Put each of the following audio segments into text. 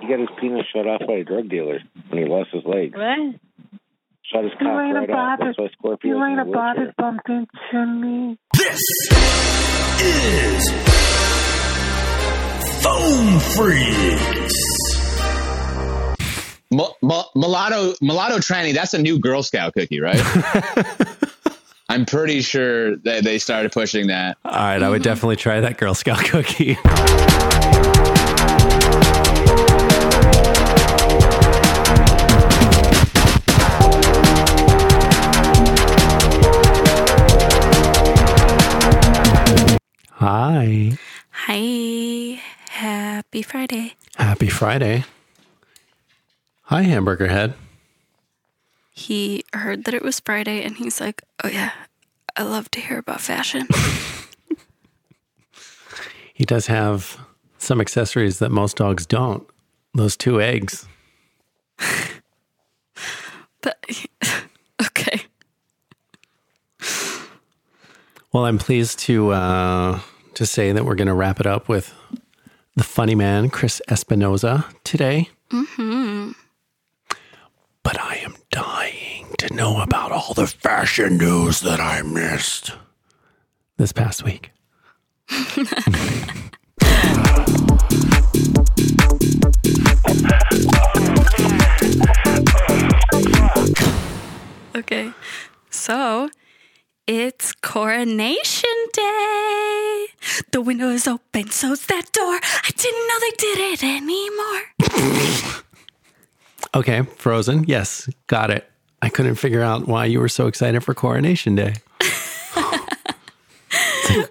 He got his penis shut off by a drug dealer when he lost his leg. What? Shut his You cock ain't right off. about That's why. Scorpio You ain't a about wheelchair. it bump into me. This is Phone Freaks. Mu- mu- mulatto mulatto tranny. That's a new Girl Scout cookie, right? I'm pretty sure that they started pushing that. All right, I would definitely try that Girl Scout cookie. Hi. Hi. Happy Friday. Happy Friday. Hi, Hamburger Head. He heard that it was Friday and he's like, oh, yeah, I love to hear about fashion. He does have some accessories that most dogs don't. Those two eggs. but, okay. Well, I'm pleased to uh, to say that we're going to wrap it up with the funny man Chris Espinoza today. hmm But I am dying to know about all the fashion news that I missed this past week. Okay. So it's Coronation Day. The window is open, so's that door. I didn't know they did it anymore. Okay, Frozen. Yes, got it. I couldn't figure out why you were so excited for Coronation Day. Like,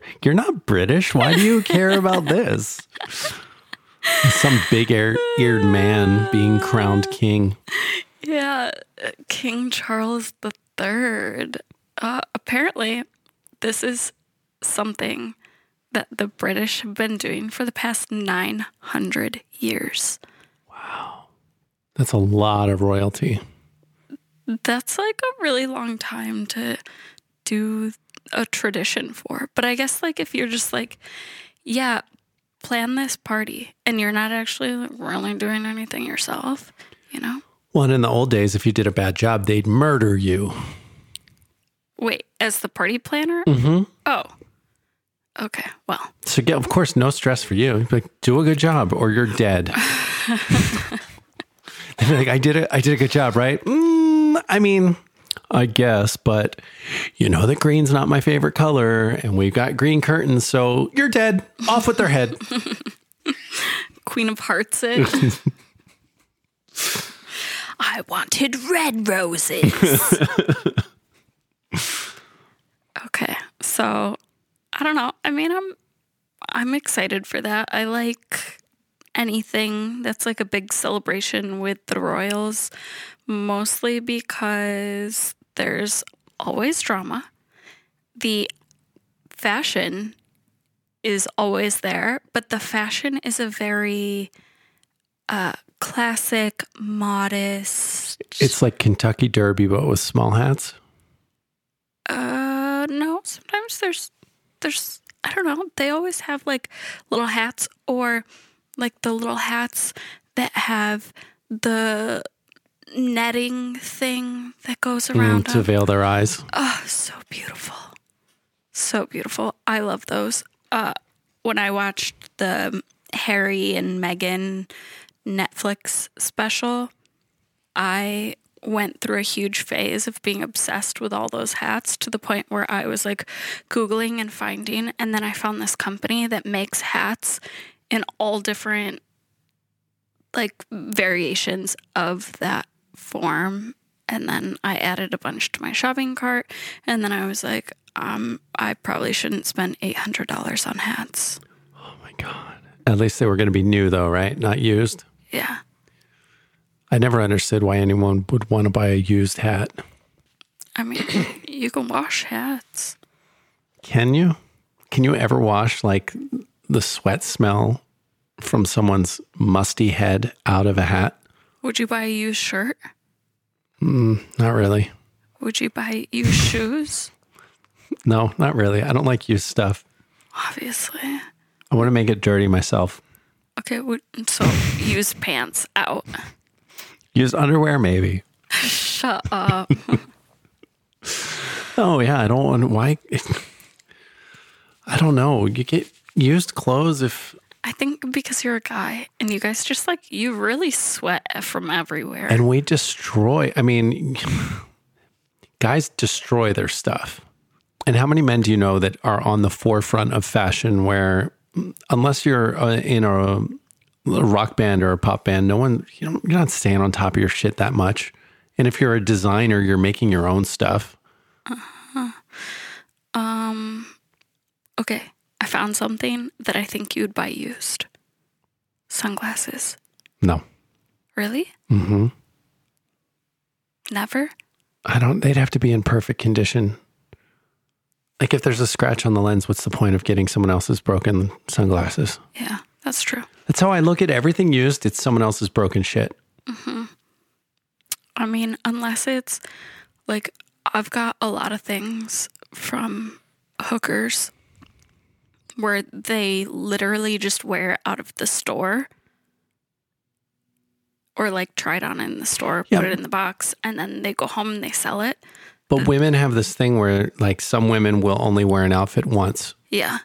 You're not British. Why do you care about this? Some big ear- eared man being crowned king. Yeah, King Charles III. Uh, apparently, this is something that the British have been doing for the past 900 years. Wow. That's a lot of royalty. That's like a really long time to do a tradition for. But I guess, like, if you're just like, yeah, plan this party and you're not actually really doing anything yourself, you know? Well, and in the old days, if you did a bad job, they'd murder you. Wait, as the party planner? Mm-hmm. Oh. Okay, well. So, yeah, of course, no stress for you. Like, do a good job, or you're dead. Like, I did it. I did a good job, right? Mm, I mean, I guess, but you know that green's not my favorite color, and we've got green curtains, so you're dead. Off with their head. Queen of Hearts it. I wanted red roses. Okay. So, I don't know. I mean, I'm I'm excited for that. I like anything that's like a big celebration with the royals mostly because there's always drama. The fashion is always there, but the fashion is a very uh, classic, modest. It's like Kentucky Derby, but with small hats. No. Sometimes there's, there's, I don't know. They always have like little hats or like the little hats that have the netting thing that goes Mm, around to them. veil their eyes. Oh, so beautiful. So beautiful. I love those. Uh, when I watched the Harry and Meghan Netflix special, I went through a huge phase of being obsessed with all those hats to the point where I was like Googling and finding. And then I found this company that makes hats in all different like variations of that form. And then I added a bunch to my shopping cart. And then I was like, um, I probably shouldn't spend $800 on hats. Oh my God. At least they were going to be new, though, right? Not used. Yeah. I never understood why anyone would want to buy a used hat. I mean, you can wash hats. Can you? Can you ever wash like the sweat smell from someone's musty head out of a hat? Would you buy a used shirt? Mm, not really. Would you buy used shoes? No, not really. I don't like used stuff. Obviously. I want to make it dirty myself. Okay, so use pants out. Use underwear, maybe. Shut up. Oh yeah, I don't want why. I don't know. You get used clothes if I think because you're a guy and you guys just like you really sweat from everywhere. and we destroy. I mean, guys destroy their stuff. And how many men do you know that are on the forefront of fashion? Where unless you're uh, in a, a rock band or a pop band, no one you know, you're not staying on top of your shit that much. And if you're a designer, you're making your own stuff. Um. okay, I found something that I think you'd buy used. Sunglasses. No, Really? Mm hmm Never? I don't. They'd have to be in perfect condition. Like if there's a scratch on the lens, what's the point of getting someone else's broken sunglasses? Yeah, that's true. That's how I look at everything used. It's someone else's broken shit. Mm-hmm. I mean, unless it's like I've got a lot of things from hookers where they literally just wear out of the store or like try it on in the store, Yeah. put it in the box, and then they go home and they sell it. But women have this thing where, like, some women will only wear an outfit once. Yeah.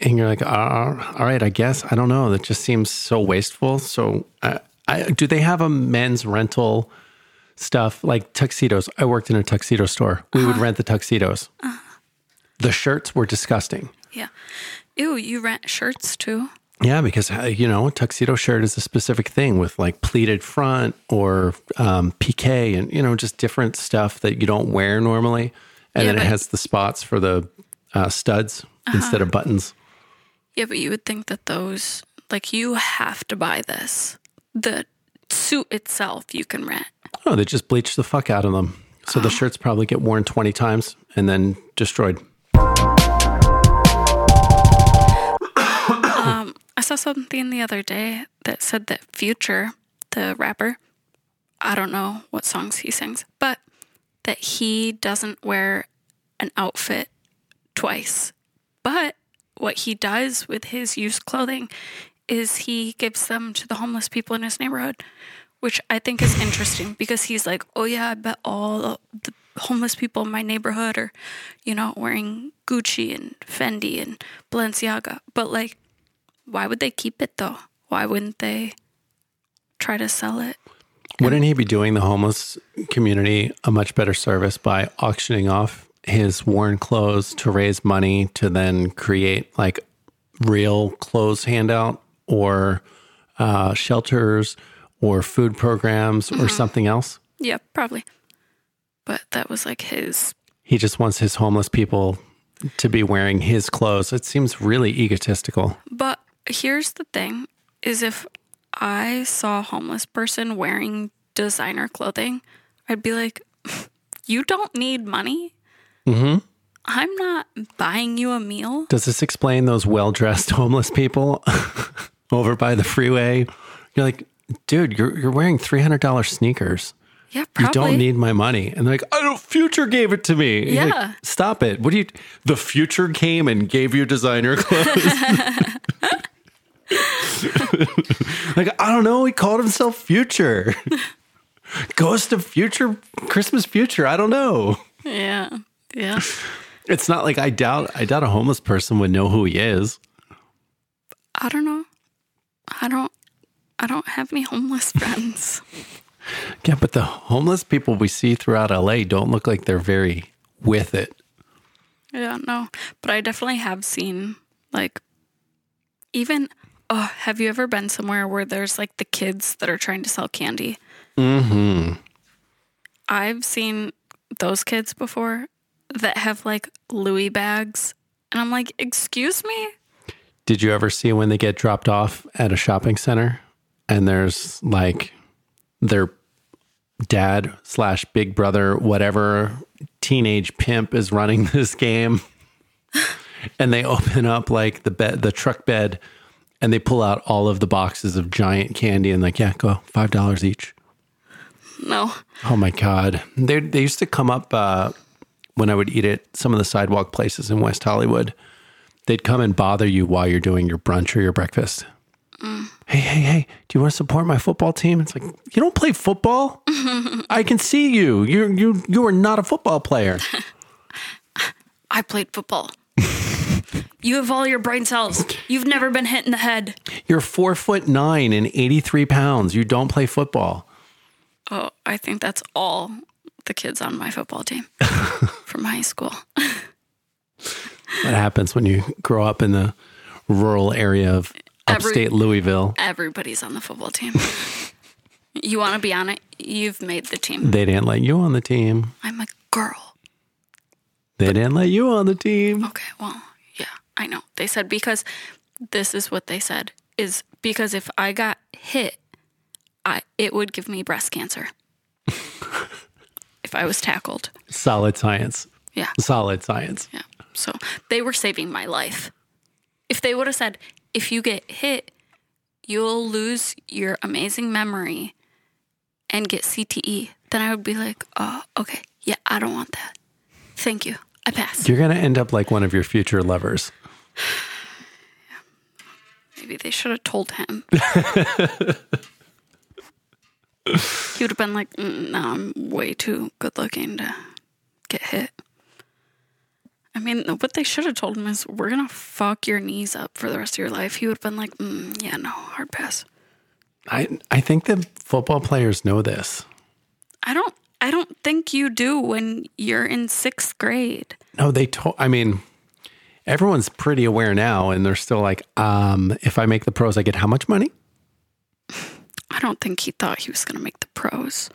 And you're like, uh, all right, I guess. I don't know. That just seems so wasteful. So, I, I, do they have a men's rental stuff like tuxedos? I worked in a tuxedo store. We would rent the tuxedos. The shirts were disgusting. Yeah. Ew, you rent shirts too? Yeah, because uh, you know, a tuxedo shirt is a specific thing with like pleated front or um, piqué, and you know, just different stuff that you don't wear normally. And Yeah, then it has the spots for the uh, studs instead of buttons. Yeah, but you would think that those, like, you have to buy this. The suit itself you can rent. Oh, they just bleach the fuck out of them. So the oh. shirts probably get worn twenty times and then destroyed. Um, I saw something the other day that said that Future, the rapper, I don't know what songs he sings, but that he doesn't wear an outfit twice. But what he does with his used clothing is he gives them to the homeless people in his neighborhood, which I think is interesting because he's like, oh yeah, I bet all the homeless people in my neighborhood are, you know, wearing Gucci and Fendi and Balenciaga. But like, why would they keep it though? Why wouldn't they try to sell it? Wouldn't he be doing the homeless community a much better service by auctioning off his worn clothes to raise money to then create like real clothes handout or uh, shelters or food programs or something else? Yeah, probably. But that was like his. He just wants his homeless people to be wearing his clothes. It seems really egotistical. But here's the thing: is if I saw a homeless person wearing designer clothing, I'd be like, "You don't need money. Mm-hmm. I'm not buying you a meal." Does this explain those well dressed homeless people over by the freeway? You're like, dude, you're you're wearing three hundred dollars sneakers. Yeah, You don't need my money. And they're like, I don't future gave it to me. You're like, Yeah. Stop it. What do you the future came and gave you designer clothes? like, I don't know. He called himself Future. Ghost of Future Christmas Future. I don't know. yeah, yeah. It's not like I doubt I doubt a homeless person would know who he is. I don't know. I don't. I don't have any homeless friends. Yeah, but the homeless people we see throughout LA don't look like they're very with it. Yeah, no. But I definitely have seen like even oh, have you ever been somewhere where there's like the kids that are trying to sell candy? Mm-hmm. I've seen those kids before that have like Louis bags. And I'm like, excuse me? Did you ever see when they get dropped off at a shopping center and there's like their dad slash big brother, whatever teenage pimp is running this game? and they open up like the bed, the truck bed, and they pull out all of the boxes of giant candy and like, yeah, go five dollars each. No. Oh my god, they they used to come up uh, when I would eat at some of the sidewalk places in West Hollywood. They'd come and bother you while you're doing your brunch or your breakfast. Mm. Hey, hey, hey, do you want to support my football team? It's like, you don't play football. I can see you. You you you are not a football player. I played football. you have all your brain cells. You've never been hit in the head. You're four foot nine and 83 pounds. You don't play football. Oh, I think that's all the kids on my football team from high school. What happens when you grow up in the rural area of Every- upstate Louisville? Everybody's on the football team. you want to be on it? You've made the team. They didn't let you on the team. I'm a girl. They didn't let you on the team. Okay, well, yeah, I know. They said because this is what they said is because if I got hit, I it would give me breast cancer. If I was tackled. Solid science. Yeah. Solid science. Yeah. So they were saving my life. If they would have said, if you get hit, you'll lose your amazing memory and get CTE, then I would be like, oh, okay. Yeah, I don't want that. Thank you. I pass. You're going to end up like one of your future lovers. Maybe they should have told him. he would have been like, mm, no, I'm way too good looking to get hit. I mean, what they should have told him is, we're going to fuck your knees up for the rest of your life. He would have been like, mm, yeah, no, hard pass. I, I think that football players know this. I don't. I don't think you do when you're in sixth grade. No, they told, I mean, everyone's pretty aware now and they're still like, um, if I make the pros, I get how much money? I don't think he thought he was going to make the pros.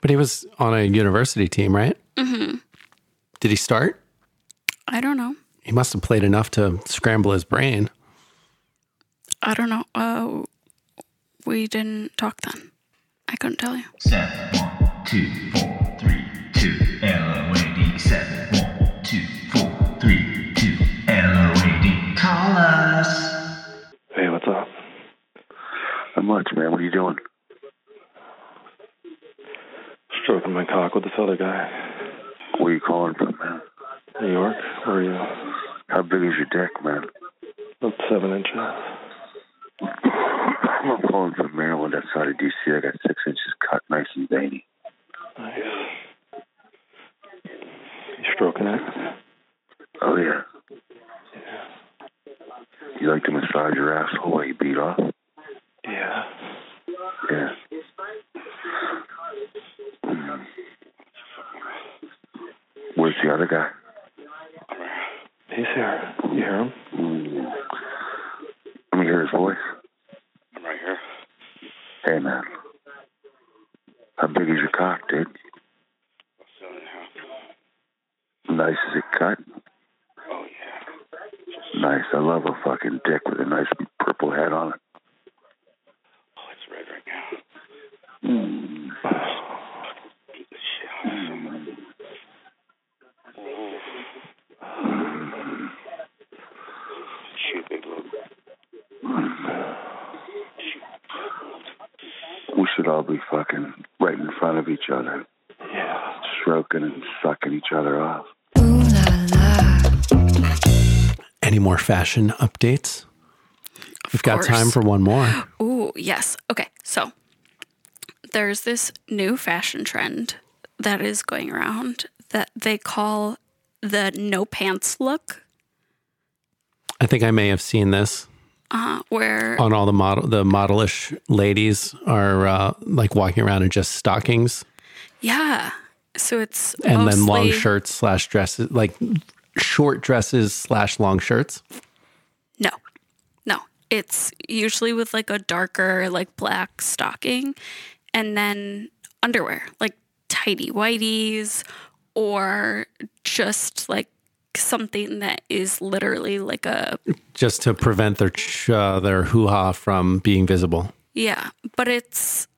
But he was on a university team, right? Mm-hmm. Did he start? I don't know. He must have played enough to scramble his brain. I don't know. Uh, we didn't talk then. I couldn't tell you. Seven, one, two, four, cock with this other guy. Where are you calling from, man? New York? Where are you? How big is your dick, man? About seven inches. I'm calling from Maryland outside of D.C. I got six inches cut, nice and veiny. Nice. You stroking it? Oh, yeah. You like to massage your asshole while you beat off? Yeah. Yeah. Mm. Where's the other guy? He's here. You hear him? Mm. Let me hear his voice. I'm right here. Hey, man. How big is your cock, dude? Seven and a half. Nice as it cut? Oh, yeah. Nice. I love a fucking dick with a nice purple head on it. Oh, it's red right now. Mm. Beat the shit out of someone. Shoot, big load. We should all be fucking right in front of each other, Yeah. stroking and sucking each other off. Any more fashion updates? We've got time for one more. Ooh, yes. Okay, so there's this new fashion trend that is going around that they call the no pants look, I think I may have seen this uh, where on all the model the modelish ladies are uh, like walking around in just stockings yeah, so it's and then long shirts slash dresses like short dresses slash long shirts. No, no, it's usually with like a darker like black stocking, and then underwear like tidy whities or just like something that is literally like a just to prevent their ch- uh, their hoo ha from being visible. Yeah, but it's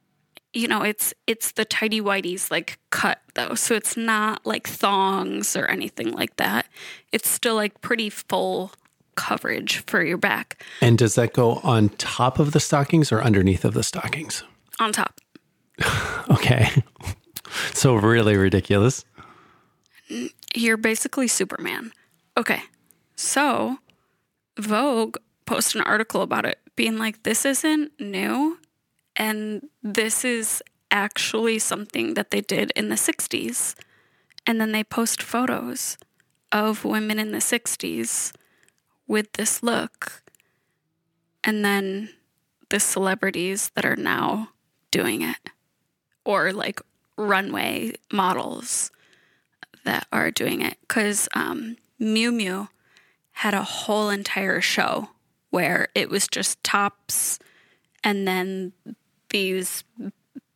you know, it's it's the tidy whities like cut though. So it's not like thongs or anything like that. It's still like pretty full coverage for your back And does that go on top of the stockings or underneath of the stockings? on top. Okay. so really ridiculous. You're basically Superman. Okay. So Vogue posted an article about it being like, this isn't new. And this is actually something that they did in the 60s. And then they post photos of women in the 60s with this look. And then the celebrities that are now doing it, or like runway models that are doing it. Because um, Miu Miu had a whole entire show where it was just tops and then these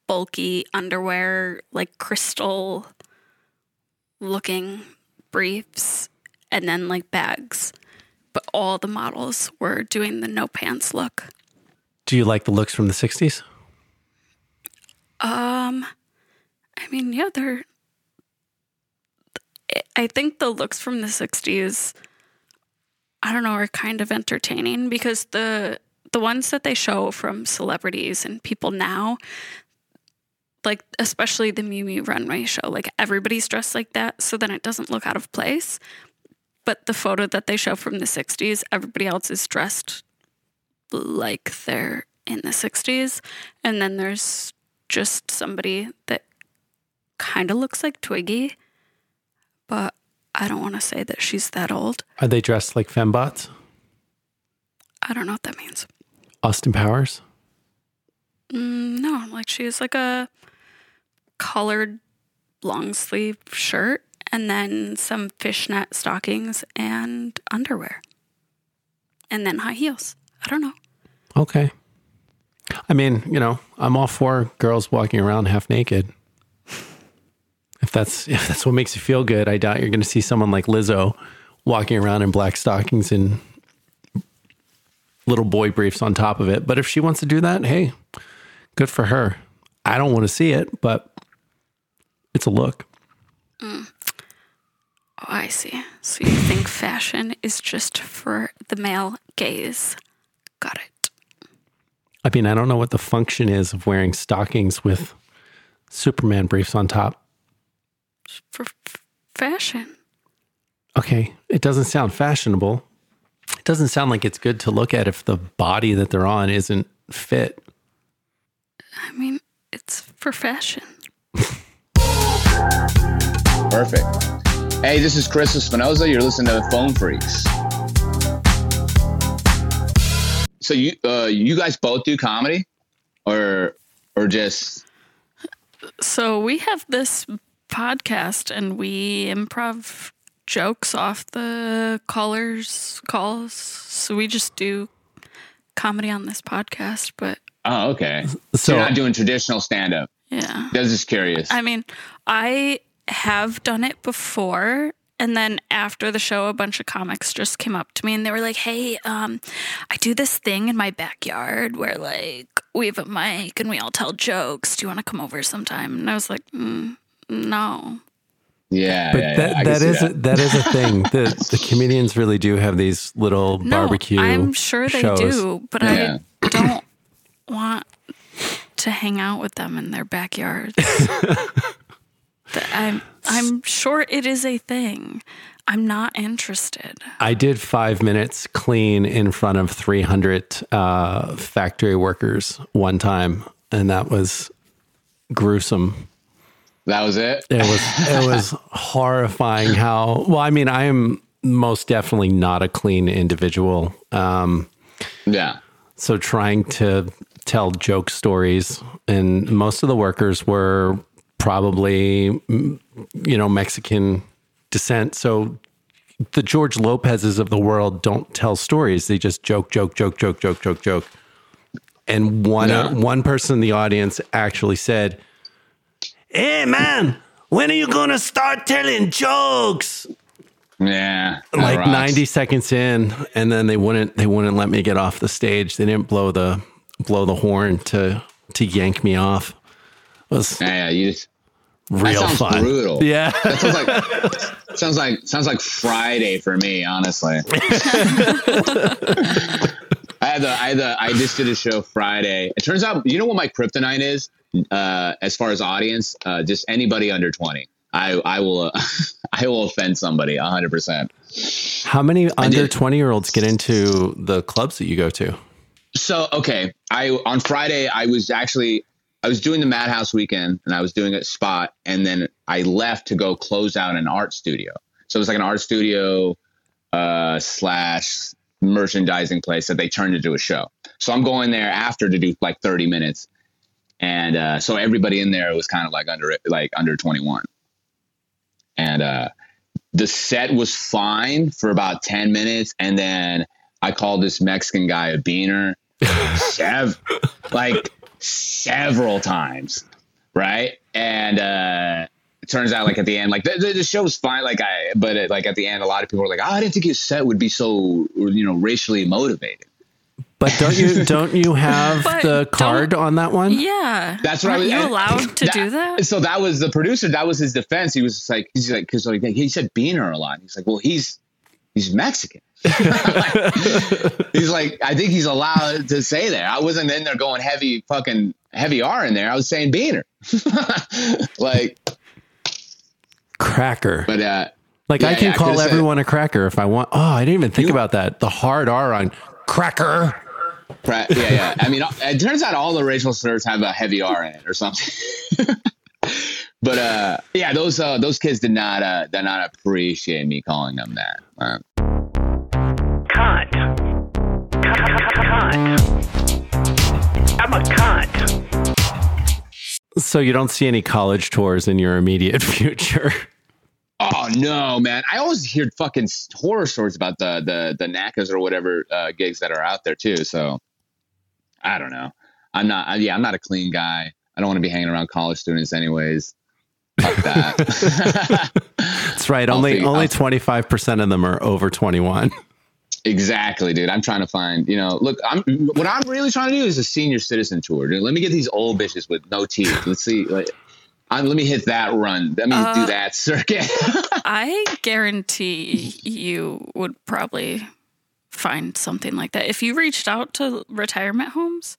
bulky underwear, like crystal looking briefs, and then like bags. But all the models were doing the no pants look. Do you like the looks from the 60s? Um, I mean, yeah, they're. I think the looks from the '60s, I don't know, are kind of entertaining because the the ones that they show from celebrities and people now, like especially the Miu runway show, like everybody's dressed like that, so then it doesn't look out of place. But the photo that they show from the '60s, everybody else is dressed like they're in the '60s, and then there's just somebody that kind of looks like Twiggy, but I don't want to say that she's that old. Are they dressed like fembots? I don't know what that means. Austin Powers? Mm, no, like she's like a colored long sleeve shirt and then some fishnet stockings and underwear. And then high heels. I don't know. Okay. I mean, you know, I'm all for girls walking around half naked. If that's if that's what makes you feel good, I doubt you're going to see someone like Lizzo walking around in black stockings and little boy briefs on top of it. But if she wants to do that, hey, good for her. I don't want to see it, but it's a look. Mm. Oh, I see. So you think fashion is just for the male gaze? Got it. I mean, I don't know what the function is of wearing stockings with Superman briefs on top. For f- fashion. Okay, it doesn't sound fashionable. It doesn't sound like it's good to look at if the body that they're on isn't fit. I mean, it's for fashion. Perfect. Hey, this is Chris Espinoza. You're listening to the Phone Freaks. So you uh, you guys both do comedy, or or just So we have this podcast and we improv jokes off the callers' calls. So we just do comedy on this podcast, but oh okay. So, So you're not doing traditional stand up. yeah. I was just curious. I mean, I have done it before. And then after the show, a bunch of comics just came up to me and they were like, Hey, um, I do this thing in my backyard where like we have a mic and we all tell jokes. Do you want to come over sometime? And I was like, mm, No. yeah, but yeah, yeah, I that, can that see is A, that is a thing. The the comedians really do have these little No, barbecue. I'm sure they shows. do, but Yeah. I don't want to hang out with them in their backyards. But I'm I'm sure it is a thing. I'm not interested. I did five minutes clean in front of 300 uh, factory workers one time, and that was gruesome. that was it. It was it was horrifying how well. I mean, I am most definitely not a clean individual. Um, Yeah, so trying to tell joke stories, and most of the workers were probably mm, you know Mexican descent. So the George Lopez's of the world don't tell stories; they just joke, joke, joke, joke, joke, joke, joke. And one Yeah. one person in the audience actually said, "Hey man, when are you gonna start telling jokes?" yeah. like rocks. 90 seconds in and then they wouldn't they wouldn't let me get off the stage they didn't blow the blow the horn to to yank me off it was Yeah, yeah, you just, real sounds fun brutal. yeah that sounds like sounds like sounds like Friday for me, honestly. I had the I had the I just did a show Friday. It turns out, you know what my kryptonite is, uh, as far as audience, uh, just anybody under twenty. I I will uh, I will offend somebody hundred percent. how many under 20 year olds get into the clubs that you go to So okay, I on Friday I was actually I was doing the Madhouse weekend and I was doing a spot and then I left to go close out an art studio. So it was like an art studio uh, slash merchandising place that they turned into a show. So I'm going there after to do like 30 minutes, and uh, so everybody in there was kind of like under like under 21, and uh, the set was fine for about 10 minutes, and then I called this Mexican guy a beaner, sev- like several times, right? And uh, it turns out, like at the end, like the, the, the show was fine, like I, but it, like at the end, a lot of people were like, "Oh, I didn't think his set would be so, you know, racially motivated." But don't you don't you have But the card on that one? Yeah. That's what I Aren't was- you and- allowed to do that? So that was the producer. That was his defense. He was like, he's like, because like he said beaner a lot. He's like, well, he's he's Mexican. he's like, I think he's allowed to say that. I wasn't in there going heavy fucking heavy R in there. I was saying beaner. like, Cracker. but uh, Like I can yeah, call everyone a cracker if I want. Oh, I didn't even think about that. The hard R on cracker. Pra- yeah, yeah. I mean, it turns out all the racial slurs have a heavy R in it or something. but uh, yeah, those uh, those kids did not uh, did not appreciate me calling them that. Uh, Cunt. I'm a cunt. So you don't see any college tours in your immediate future. oh no, man! I always hear fucking horror stories about the the the NACAs or whatever uh, gigs that are out there too. So I don't know. I'm not. I, yeah, I'm not a clean guy. I don't want to be hanging around college students, anyways. Fuck that. That's right. I'll only figure- only twenty five percent of them are over twenty one. Exactly, dude. I'm trying to find, you know, look, I'm what I'm really trying to do is a senior citizen tour. Dude. Let me get these old bitches with no teeth. Let's see, like, I'm, let me hit that run. Let me Uh, do that circuit. I guarantee you would probably find something like that if you reached out to retirement homes.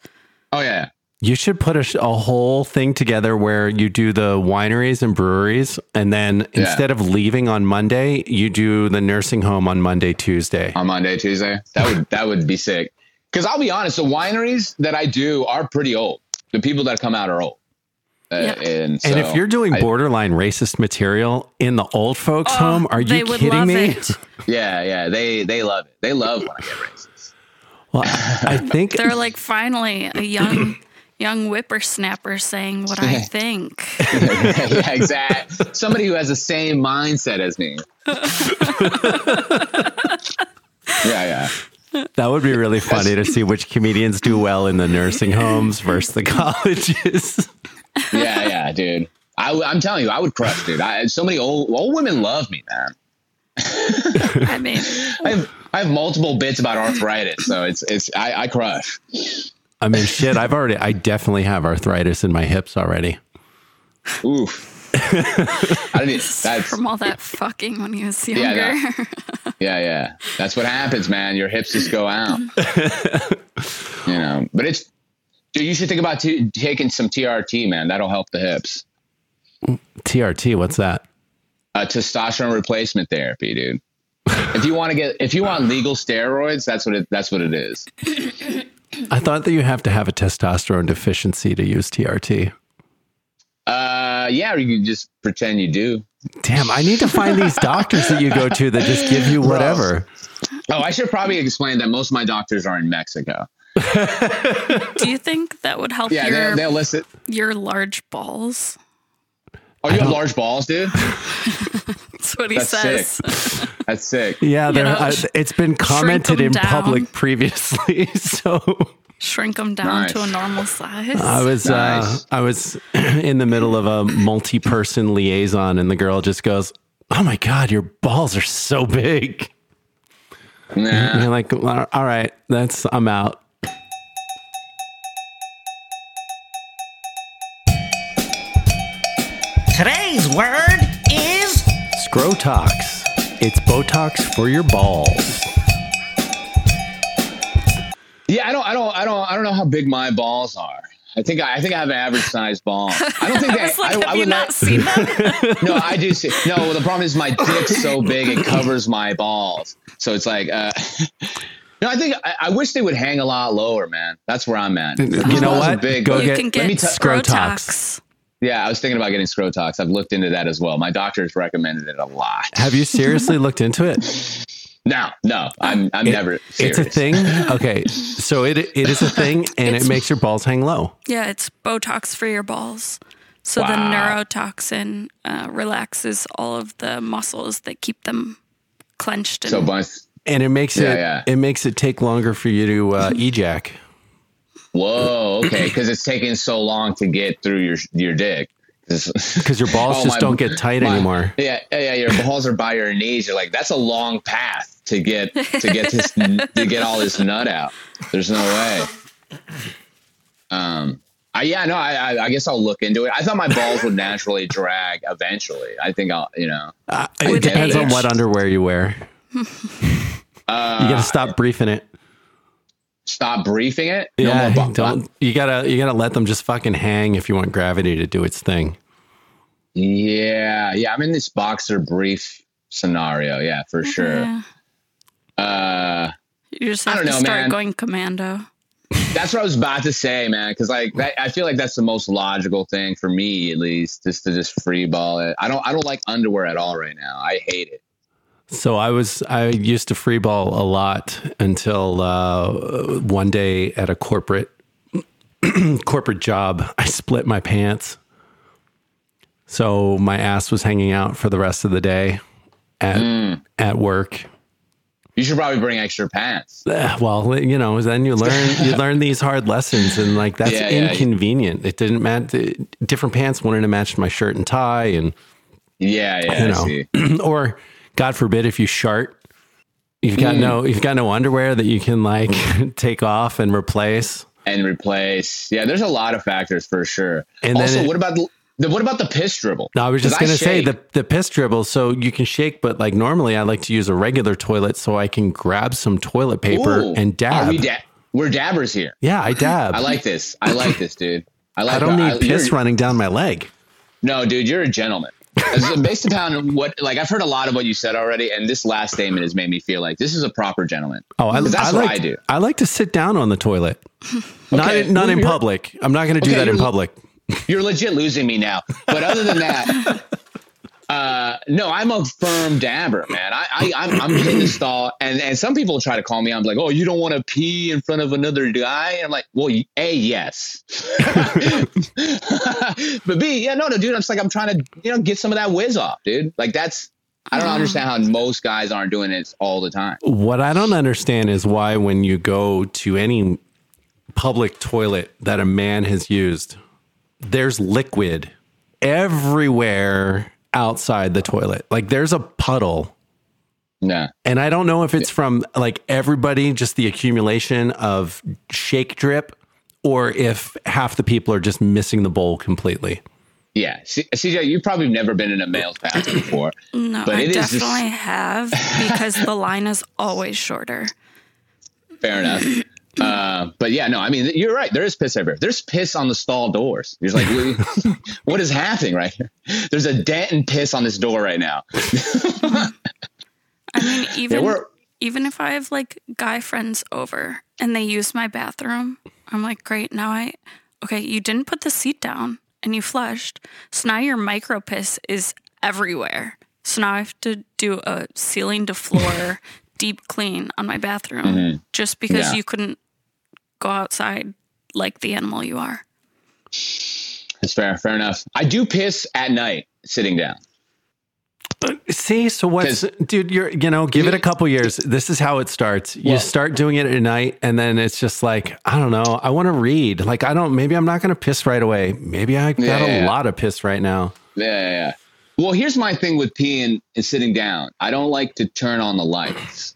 oh yeah, You should put a, sh- a whole thing together where you do the wineries and breweries, and then Yeah. instead of leaving on Monday, you do the nursing home on Monday, Tuesday. on Monday, Tuesday. That would that would be sick. Because I'll be honest, the wineries that I do are pretty old. The people that come out are old. Uh, Yeah. And, so and if you're doing I- borderline racist material in the old folks' home, are Oh, you kidding me? yeah, yeah, they they love it. They love when I get racist. Well, I think They're like finally a young young whippersnapper saying what I think. yeah, exactly. Somebody who has the same mindset as me. yeah, yeah. that would be really funny to see which comedians do well in the nursing homes versus the colleges. yeah, yeah, dude. I, am telling you, I would crush, dude. I, so many old old women love me, man. I mean, I have I have multiple bits about arthritis, so it's it's I, I crush. I mean, shit, I've already, I definitely have arthritis in my hips already. Oof. I didn't. That's from all that fucking when he was Yeah, younger. yeah, yeah. That's what happens, man. Your hips just go out. you know, but it's dude. You should think about t- taking some TRT, man. That'll help the hips. TRT, what's that? uh, testosterone replacement therapy, dude. if you want to get, if you want legal steroids, that's what it. That's what it is. I thought that you have to have a testosterone deficiency to use TRT. Uh, yeah, or you can just pretend you do. Damn, I need to find these doctors that you go to that just give you whatever. Oh, I should probably explain that most of my doctors are in Mexico. Do you think that would help Yeah, your they'll, they'll listen. your large balls? Oh, you have large balls, dude. That's what he That's says. sick. That's sick. Yeah, there, know, I, it's been commented in down. public previously. So Shrink them down Nice. to a normal size. I was uh, I was in the middle of a multi-person liaison, and the girl just goes, "Oh my god, your balls are so big." And Nah. you're like, "All right, that's I'm out." Today's word is Scrotox. It's Botox for your balls. Yeah, I don't, I don't, I don't, I don't know how big my balls are. I think I, I think I have an average sized ball. I don't think I that. was like, I, have I you would not like- seen them? no, I do see. No, well, the problem is my dick's so big it covers my balls. So it's like, uh, No, I think I, I wish they would hang a lot lower, man. That's where I'm at. You know what? Big, Go but- you get- can let get me t- Scrotox. Scrotox. yeah, I was thinking about getting Scrotox. I've looked into that as well. My doctor's recommended it a lot. Have you seriously looked into it? No, no, I'm I'm It- never. Serious. It's a thing. Okay, so it it is a thing, and It's- it makes your balls hang low. Yeah, it's Botox for your balls. So the neurotoxin uh, relaxes all of the muscles that keep them clenched. And, So, bunch. and it makes Yeah, it yeah. it makes it take longer for you to uh, ejac. Whoa, okay, because it's taking so long to get through your your dick. because your balls Oh, just my- don't get tight my- anymore. Yeah, yeah. Your balls are by your knees. You're like, that's a long path to get to get this to get all this nut out. There's no way. Um. I, yeah, no, I, I, guess I'll look into it. I thought my balls would naturally drag eventually. I think I'll, you know, Uh, it depends on what underwear you wear. you uh, gotta stop briefing it. Stop briefing it. No Yeah, more bu- don't. You gotta you gotta let them just fucking hang if you want gravity to do its thing. Yeah, yeah. I'm in this boxer brief scenario. Yeah, for sure. Uh, You just I have don't to know, start man. going commando. that's what I was about to say, man. Because like, that, I feel like that's the most logical thing for me, at least, just to just free ball it. I don't, I don't like underwear at all right now. I hate it. So I was I used to free ball a lot until uh, one day at a corporate corporate job, I split my pants. So my ass was hanging out for the rest of the day at Mm. at work. You should probably bring extra pants. Eh, Well, you know, then you learn you learn these hard lessons, and like that's Yeah, yeah. inconvenient. It didn't match. Different pants wanted to match my shirt and tie, and Yeah, yeah. you know, see. or God forbid if you shart, you've got no you've got no underwear that you can like take off and replace. And replace. Yeah, there's a lot of factors for sure. And then also, it- what about the, the what about the piss dribble? No, I was just gonna say the the piss dribble. So you can shake, but like normally I like to use a regular toilet so I can grab some toilet paper Ooh. and dab. we da- we're dabbers here. yeah, I dab. I like this. I like this, dude. I like. I don't I- need piss running down my leg. No, dude, you're a gentleman. As- Based upon what, like, I've heard a lot of what you said already, and this last statement has made me feel like this is a proper gentleman. Oh, I, that's I what like I do. I like to sit down on the toilet. not Okay, in, not in public. I'm not going to do Okay, that in public. You're legit losing me now. But other than that, uh, no, I'm a firm dabber, man. I, I I'm, I'm hitting the stall, and and some people try to call me. I'm like, oh, you don't want to pee in front of another guy. I'm like, well, a yes, but b yeah, no, no, dude. I'm just like, I'm trying to you know get some of that whiz off, dude. Like that's. I don't understand how most guys aren't doing it all the time. What I don't understand is why when you go to any public toilet that a man has used, there's liquid everywhere outside the toilet. Like there's a puddle. Nah. And I don't know if it's from like everybody, just the accumulation of shake drip, or if half the people are just missing the bowl completely. Yeah, C- CJ, you've probably never been in a male's bathroom before. No, But I it is just- definitely have because the line is always shorter. Fair enough. Uh, but yeah, no, I mean, you're right. There is piss everywhere. There's piss on the stall doors. You're like, "What- is happening right here? There's a dent and piss on this door right now. I mean, even we're- even if I have like guy friends over and they use my bathroom, I'm like, great. Now I okay. You didn't put the seat down and you flushed, so now your micro piss is everywhere. So now I have to do a ceiling to floor deep clean on my bathroom just because Mm-hmm. Yeah. you couldn't go outside like the animal you are. That's fair. Fair enough. I do piss at night sitting down. See, so what's dude? You're you know, give it a couple years. This is how it starts. You Well- start doing it at night, and then it's just like I don't know. I want to read. Like I don't. Maybe I'm not going to piss right away. Maybe I got Yeah, a yeah. lot of piss right now. Yeah, yeah, yeah. Well, here's my thing with peeing and sitting down. I don't like to turn on the lights.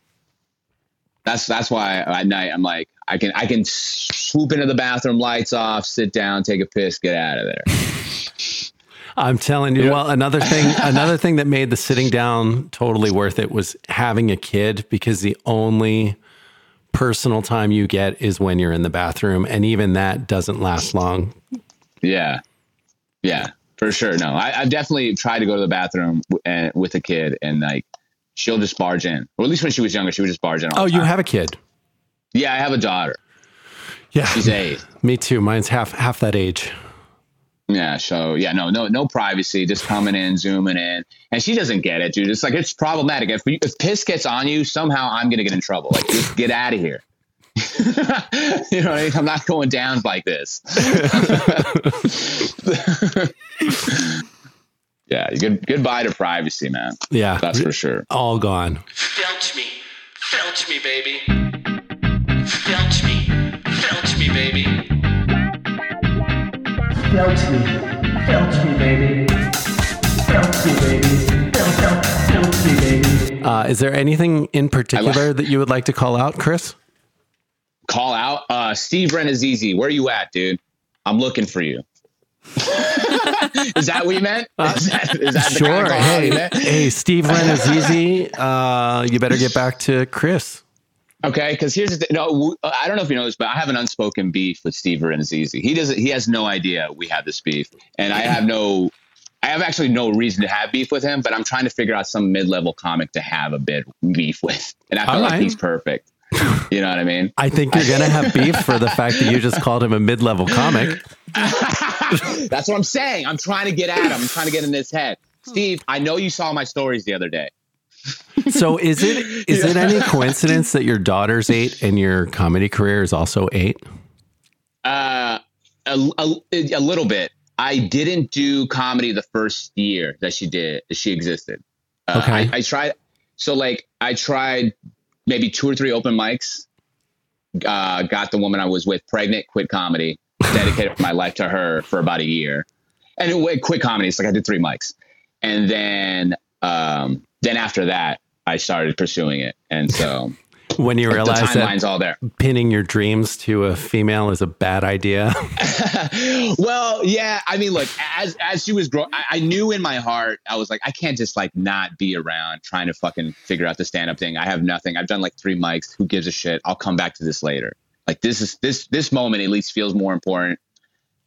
That's that's why at night I'm like I can I can swoop into the bathroom, lights off, sit down, take a piss, get out of there. I'm telling you. Well, another thing, another thing that made the sitting down totally worth it was having a kid because the only personal time you get is when you're in the bathroom, and even that doesn't last long. Yeah, yeah, for sure. No, I, I've definitely tried to go to the bathroom w- and, with a kid, and like she'll just barge in, or at least when she was younger, she would just barge in. All Oh, the you time. have a kid. Yeah, I have a daughter. Yeah, She's eight. me too. Mine's half half that age. Yeah, so yeah, no, no, no privacy. Just coming in, zooming in, and she doesn't get it, dude. It's like it's problematic. If if piss gets on you, somehow I'm gonna get in trouble. Like, just get out of here. you know, what I mean? I'm not going down like this. yeah, good goodbye to privacy, man. Yeah, That's for sure. all gone. Felch me. Felch me, baby. Felch me. Felch me, baby. Felch me. Felch me, baby. Felch me, baby. Fel, fel, felch me, baby. Uh, is there anything in particular that you would like to call out, Chris? Call out, uh, Steve Renezizzi. Where are you at, dude? I'm looking for you. is that what you meant? Is that, is that the Sure. kind of you Hey, meant? hey, Steve Renezizzi, uh, you better get back to Chris. Okay, because here's the thing. No, w- uh, I don't know if you know this, but I have an unspoken beef with Steve Renezizzi. He doesn't. He has no idea we have this beef, and I have no. I have actually no reason to have beef with him, but I'm trying to figure out some mid-level comic to have a bit beef with, and I feel All like right. he's perfect. You know what I mean? I think you're gonna have beef for the fact that you just called him a mid-level comic. That's what I'm saying. I'm trying to get at him. I'm trying to get in his head. Steve, I know you saw my stories the other day. So is it is it any coincidence that your daughter's eight and your comedy career is also eight? Uh, a, a, a little bit. I didn't do comedy the first year that she did, that she existed. Uh, Okay. I, I tried. So like I tried maybe two or three open mics. Uh, got the woman I was with pregnant, quit comedy, dedicated my life to her for about a year, and it, went- quit comedy. It's like I did three mics, and then um, then after that I started pursuing it, and so When you the realize timeline's that all there. pinning your dreams to a female is a bad idea. well, yeah. I mean, look, as as she was growing, I, I knew in my heart, I was like, I can't just like not be around trying to fucking figure out the stand up thing. I have nothing. I've done like three mics. Who gives a shit? I'll come back to this later. Like this is this this moment at least feels more important.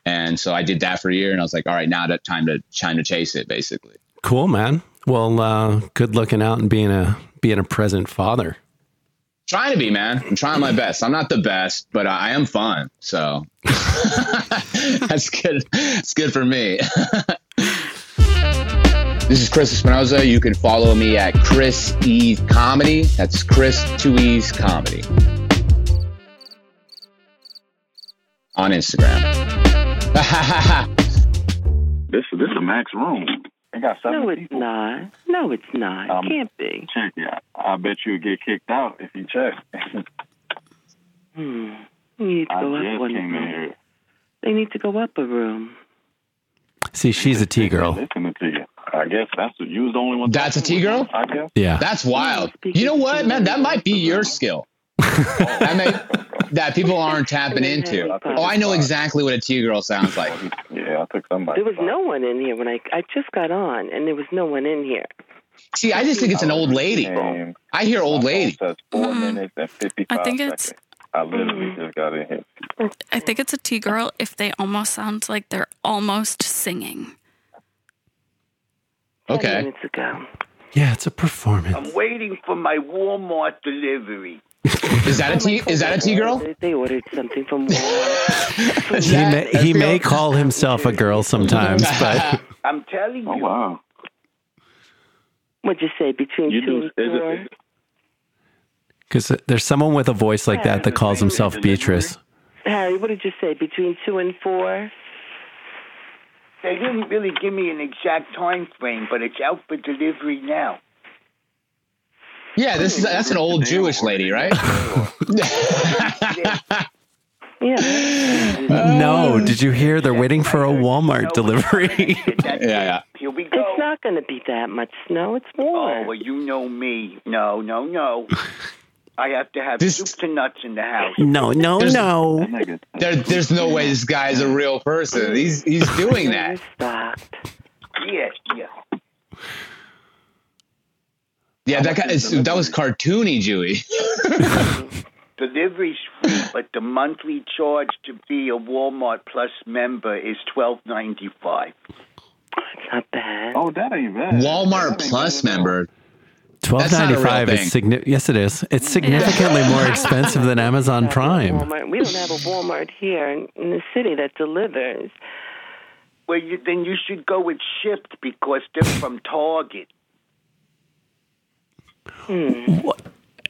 And so I did that for a year, and I was like, all right, now that time to time to chase it, basically. cool, man. Well, uh, good looking out and being a being a present father. Trying to be, man. I'm trying my best. I'm not the best, but I am fun. So that's good. It's good for me. this is Chris Espinoza. You can follow me at Chris E Comedy. That's Chris Two E's Comedy on Instagram. This this is a max room. They got seven No, it's people. not. No, it's not. Um, it can't be. Check yeah. I bet you would get kicked out if you check. Hmm. You need to I go up just one came room. here. They need to go up a room. See, she's a T girl. Listening to you. I guess that's the, you was the only one. That's a talking T with girl? I guess. Yeah. That's wild. You know what, man? That might be your skill. That may, that people aren't tapping into. Oh, I know exactly what a T girl sounds like. Yeah, I took somebody. There was no one in here when I I just got on, and there was no one in here. See, I just think it's an old lady. Name. I hear old My lady. says four Mm-mm. minutes and fifty-five I think it's- seconds. I literally Mm. just got in here. I think it's a T girl if they almost sound like they're almost singing. Ten Okay. minutes ago. Yeah, it's a performance. I'm waiting for my Walmart delivery. Is that a oh T? Is that a T girl? They, they ordered something from Walmart. He may, he may call himself a girl sometimes, but I'm telling you. Oh wow. What'd you say? Between You two and four? because there's someone with a voice like that that calls himself Beatrice. Harry, what did you say? Between two and four? They didn't really give me an exact time frame, but it's out for delivery now. Yeah, this is that's an old Jewish lady, right? Yeah. No, oh. did you hear? They're waiting for a Walmart delivery. yeah, yeah. Here we go. It's not going to be that much snow. It's oh, more. Oh, well, you know me. No, no, no. I have to have This- soup to nuts in the house. no, no, There's- no. There, there's no way this guy's a real person. He's he's doing You're that. stocked. Yeah, yeah. Yeah, that guy is, that was cartoony, Jewy. Delivery's free, but the monthly charge to be a Walmart Plus member is twelve ninety five. It's not bad. Oh, that ain't bad. Walmart ain't Plus bad member. Twelve That's not a ninety real five thing. is signi- Yes, it is. It's significantly more expensive than Amazon Prime. Walmart. We don't have a Walmart here in, in the city that delivers. Well, you, then you should go with Shipt because they're from Target. Hmm.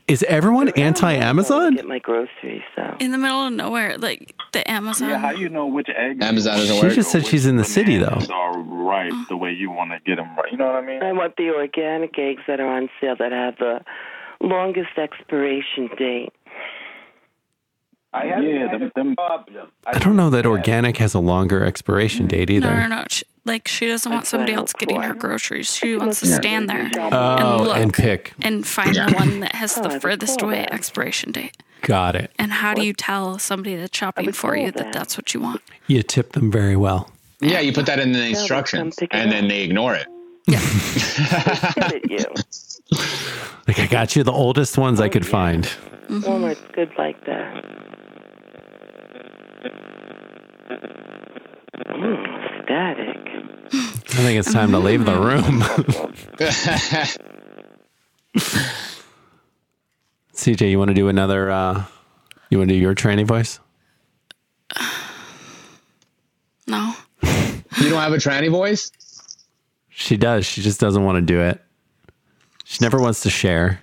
Is everyone anti Amazon? Get my groceries, so. In the middle of nowhere, like the Amazon. Yeah, how you know which eggs? Amazon doesn't She just said she's in the city though. are right the way you want to get them right. You know what I mean? I want the organic eggs that are on sale that have the longest expiration date. I haven't Yeah, them- them- problem. I don't know that organic has a longer expiration date either. no, no, no. She, like she doesn't want somebody else getting her groceries. She wants to stand there Oh, and look and pick. and find the one that has Oh, the furthest recall away expiration date. Got it. And how do you tell somebody that's shopping for you that that. that's what you want? You tip them very well. Yeah, you put that in the come instructions, pick and then they ignore it. Tip it you. Like I got you the oldest ones I could find. Walmart's good like that. Mm, static. I think it's time to leave the room. CJ, you want to do another? uh You want to do your tranny voice? No. you don't have a tranny voice? She does. She just doesn't want to do it. She never wants to share.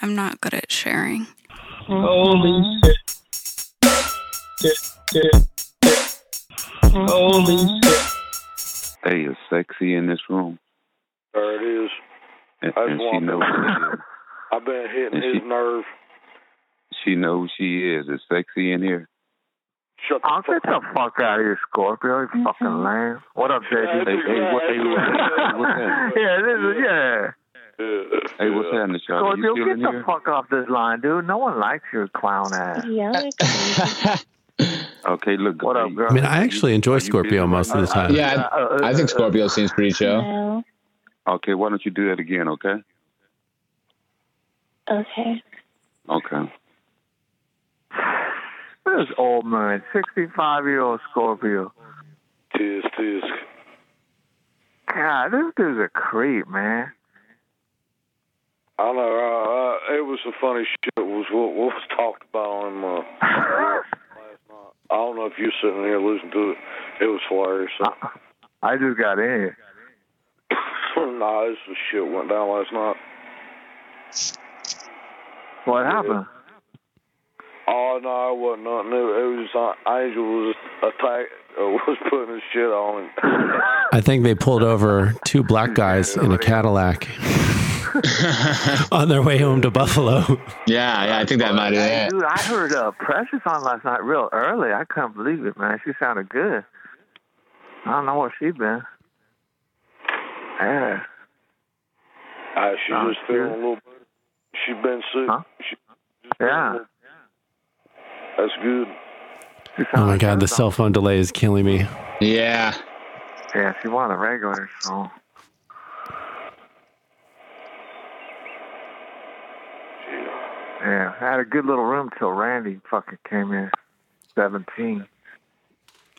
I'm not good at sharing. Holy shit. Shit, shit, shit. Mm-hmm. Holy mm-hmm. shit. Hey, is sexy in this room? There it is. And, I just and she want knows that. it is. I've been hitting And his she- nerve. She knows she is. Is sexy in here? Shut the I'll fuck get the fuck out of here, Scorpio. You mm-hmm. fucking lame. What up, JD? Hey, hey, what, hey, what's happening? Yeah, this is yeah. Hey, what's happening, Charlie? You Scorpio, still get the here? fuck off this line, dude. No one likes your clown ass. Okay, look. What up, girl? I mean, I actually enjoy Scorpio most of the time. Yeah, I, I think Scorpio seems pretty chill. Okay, why don't you do that again, okay? Okay. Okay. This old man, 65 year old Scorpio. Tisk, tisk. God, this dude's a creep, man. I know. Uh, uh, it was some funny shit. Was what, what was talked about on uh, last night. I don't know if you're sitting here listening to it. It was hilarious. So. I just got in. nah, this was shit went down last night. What happened? Oh no, it wasn't nothing. It, it was uh, Angel was attack uh, was putting his shit on. I think they pulled over two black guys in a Cadillac on their way home to Buffalo. Yeah, yeah, I think that might Hey, have dude, I heard uh, Precious on last night real early. I couldn't believe it, man. She sounded good. I don't know where she's been. Yeah. Uh, she Oh, just feeling a little. Bit. She been sick. Huh? She, just feeling a Yeah. little- That's good. Oh my god, the cell phone delay is killing me. Yeah. Yeah, she wanted a regular, so. Yeah, I had a good little room till Randy fucking came in. 17.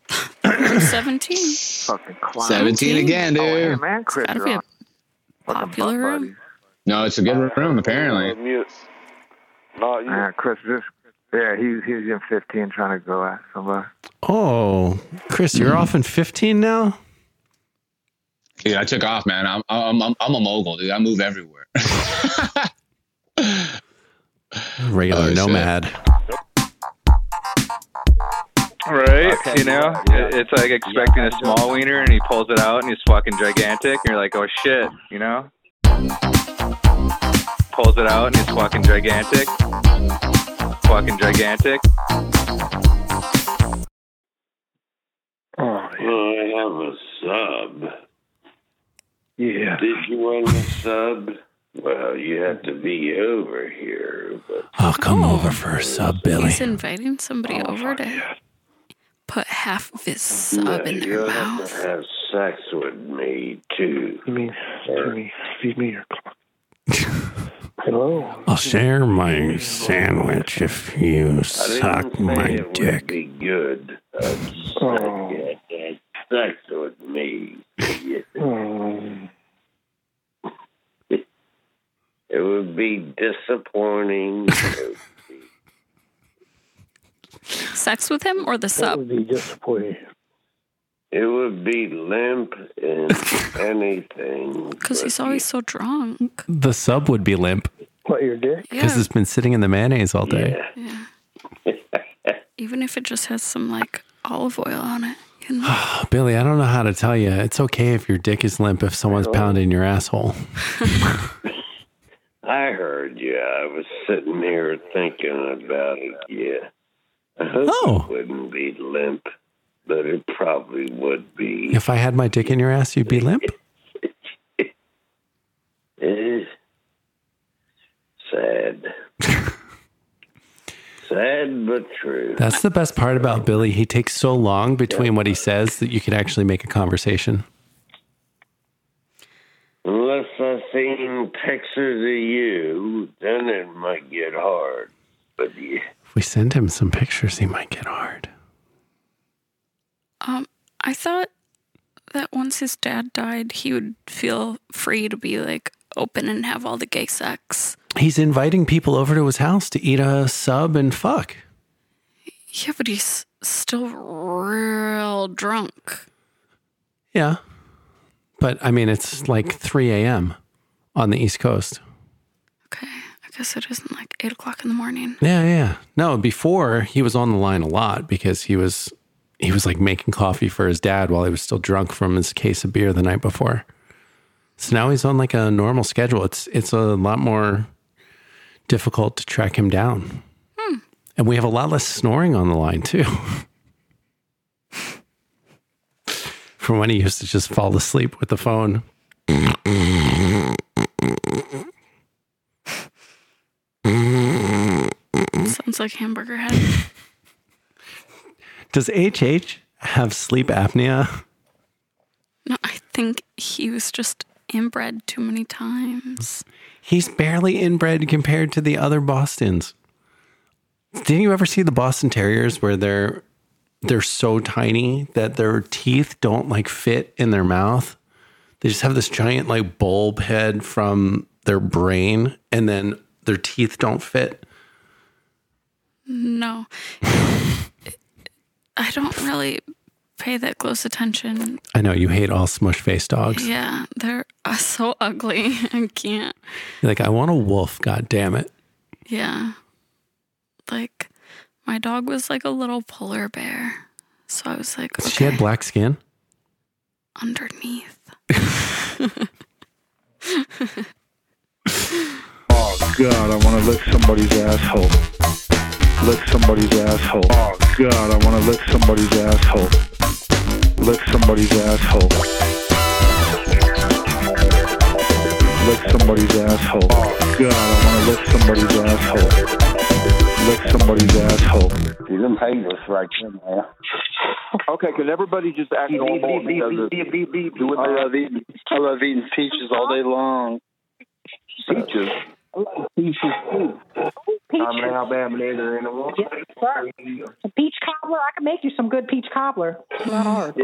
17. Fucking clown. 17 again, dude. Oh, hey, dude. man, Chris, Gotta you're be a on. Popular room. buddies. No, it's a good room, apparently. Mute. Not you. Yeah, Chris just. Yeah, he, he was in 15 trying to go at somebody. Oh, Chris, you're off in 15 now? Yeah, I took off, man. I'm I'm I'm, I'm a mogul, dude. I move everywhere. Regular Oh, shit. nomad. Right, you know, It- it's like expecting a small wiener, and he pulls it out, and he's fucking gigantic, and you're like, oh shit, you know. Pulls it out, and he's fucking gigantic, fucking gigantic. Oh I have a sub. Yeah. Did you want a sub? Well, you have to be over here, but I'll come over for a sub, Billy. He's inviting somebody over to put half of his sub in their you'll have mouth. to have sex with me too. You mean, Jimmy, feed me your clock. Hello. I'll share my sandwich if you suck my it would dick. be good. Uh, Oh. get that sex with me. Um, be disappointing. Sex with him or the sub? Would be disappointing. it would be limp and anything. Because he's always so drunk. The sub would be limp What, your dick? because it's been sitting in the mayonnaise all day. Yeah. Even if it just has some like olive oil on it. You know? Billy, I don't know how to tell you. It's okay if your dick is limp if someone's pounding your asshole. I heard you. I was sitting here thinking about it. Yeah. I hope Oh. it wouldn't be limp, but it probably would be. If I had my dick in your ass, you'd be limp? Eh, sad. sad but true. That's the best part about Billy. He takes so long between what he says that you could actually make a conversation. Unless I've seen pictures of you, then it might get hard. But yeah. If we send him some pictures, he might get hard. Um, I thought that once his dad died, he would feel free to be like open and have all the gay sex. He's inviting people over to his house to eat a sub and fuck. Yeah, but he's still real drunk. Yeah. But I mean, it's like 3 a.m. on the East Coast. Okay. I guess it isn't like eight o'clock in the morning. Yeah, yeah. No, before he was on the line a lot because he was he was like making coffee for his dad while he was still drunk from his case of beer the night before. So now he's on like a normal schedule. It's it's a lot more difficult to track him down. Hmm. And we have a lot less snoring on the line too. From when he used to just fall asleep with the phone. Sounds like hamburger head. Does HH have sleep apnea? No, I think he was just inbred too many times. He's barely inbred compared to the other Bostons. Didn't you ever see the Boston Terriers where they're they're so tiny that their teeth don't like fit in their mouth? They just have this giant like bulb head from their brain and then their teeth don't fit. No. I don't really pay that close attention. I know you hate all smush face dogs. Yeah, they're uh, so ugly. I can't. You're like, I want a wolf, god damn it. Yeah. Like, my dog was like a little polar bear. So I was like, okay, She had black skin. underneath. Oh God, I want to lick somebody's asshole. Lick somebody's asshole. Oh God, I want to lick somebody's asshole. Lick somebody's asshole. Lick somebody's asshole. Oh God, I want to lick somebody's asshole. Lick somebody's asshole. See them haters right there, man. Okay, can everybody just act normal? because of- I love eating. I love eating peaches all day long. Peaches. Peaches too. I'm in Alabama later in the morning. Yes, sir. A peach cobbler. I can make you some good peach cobbler. It's not hard.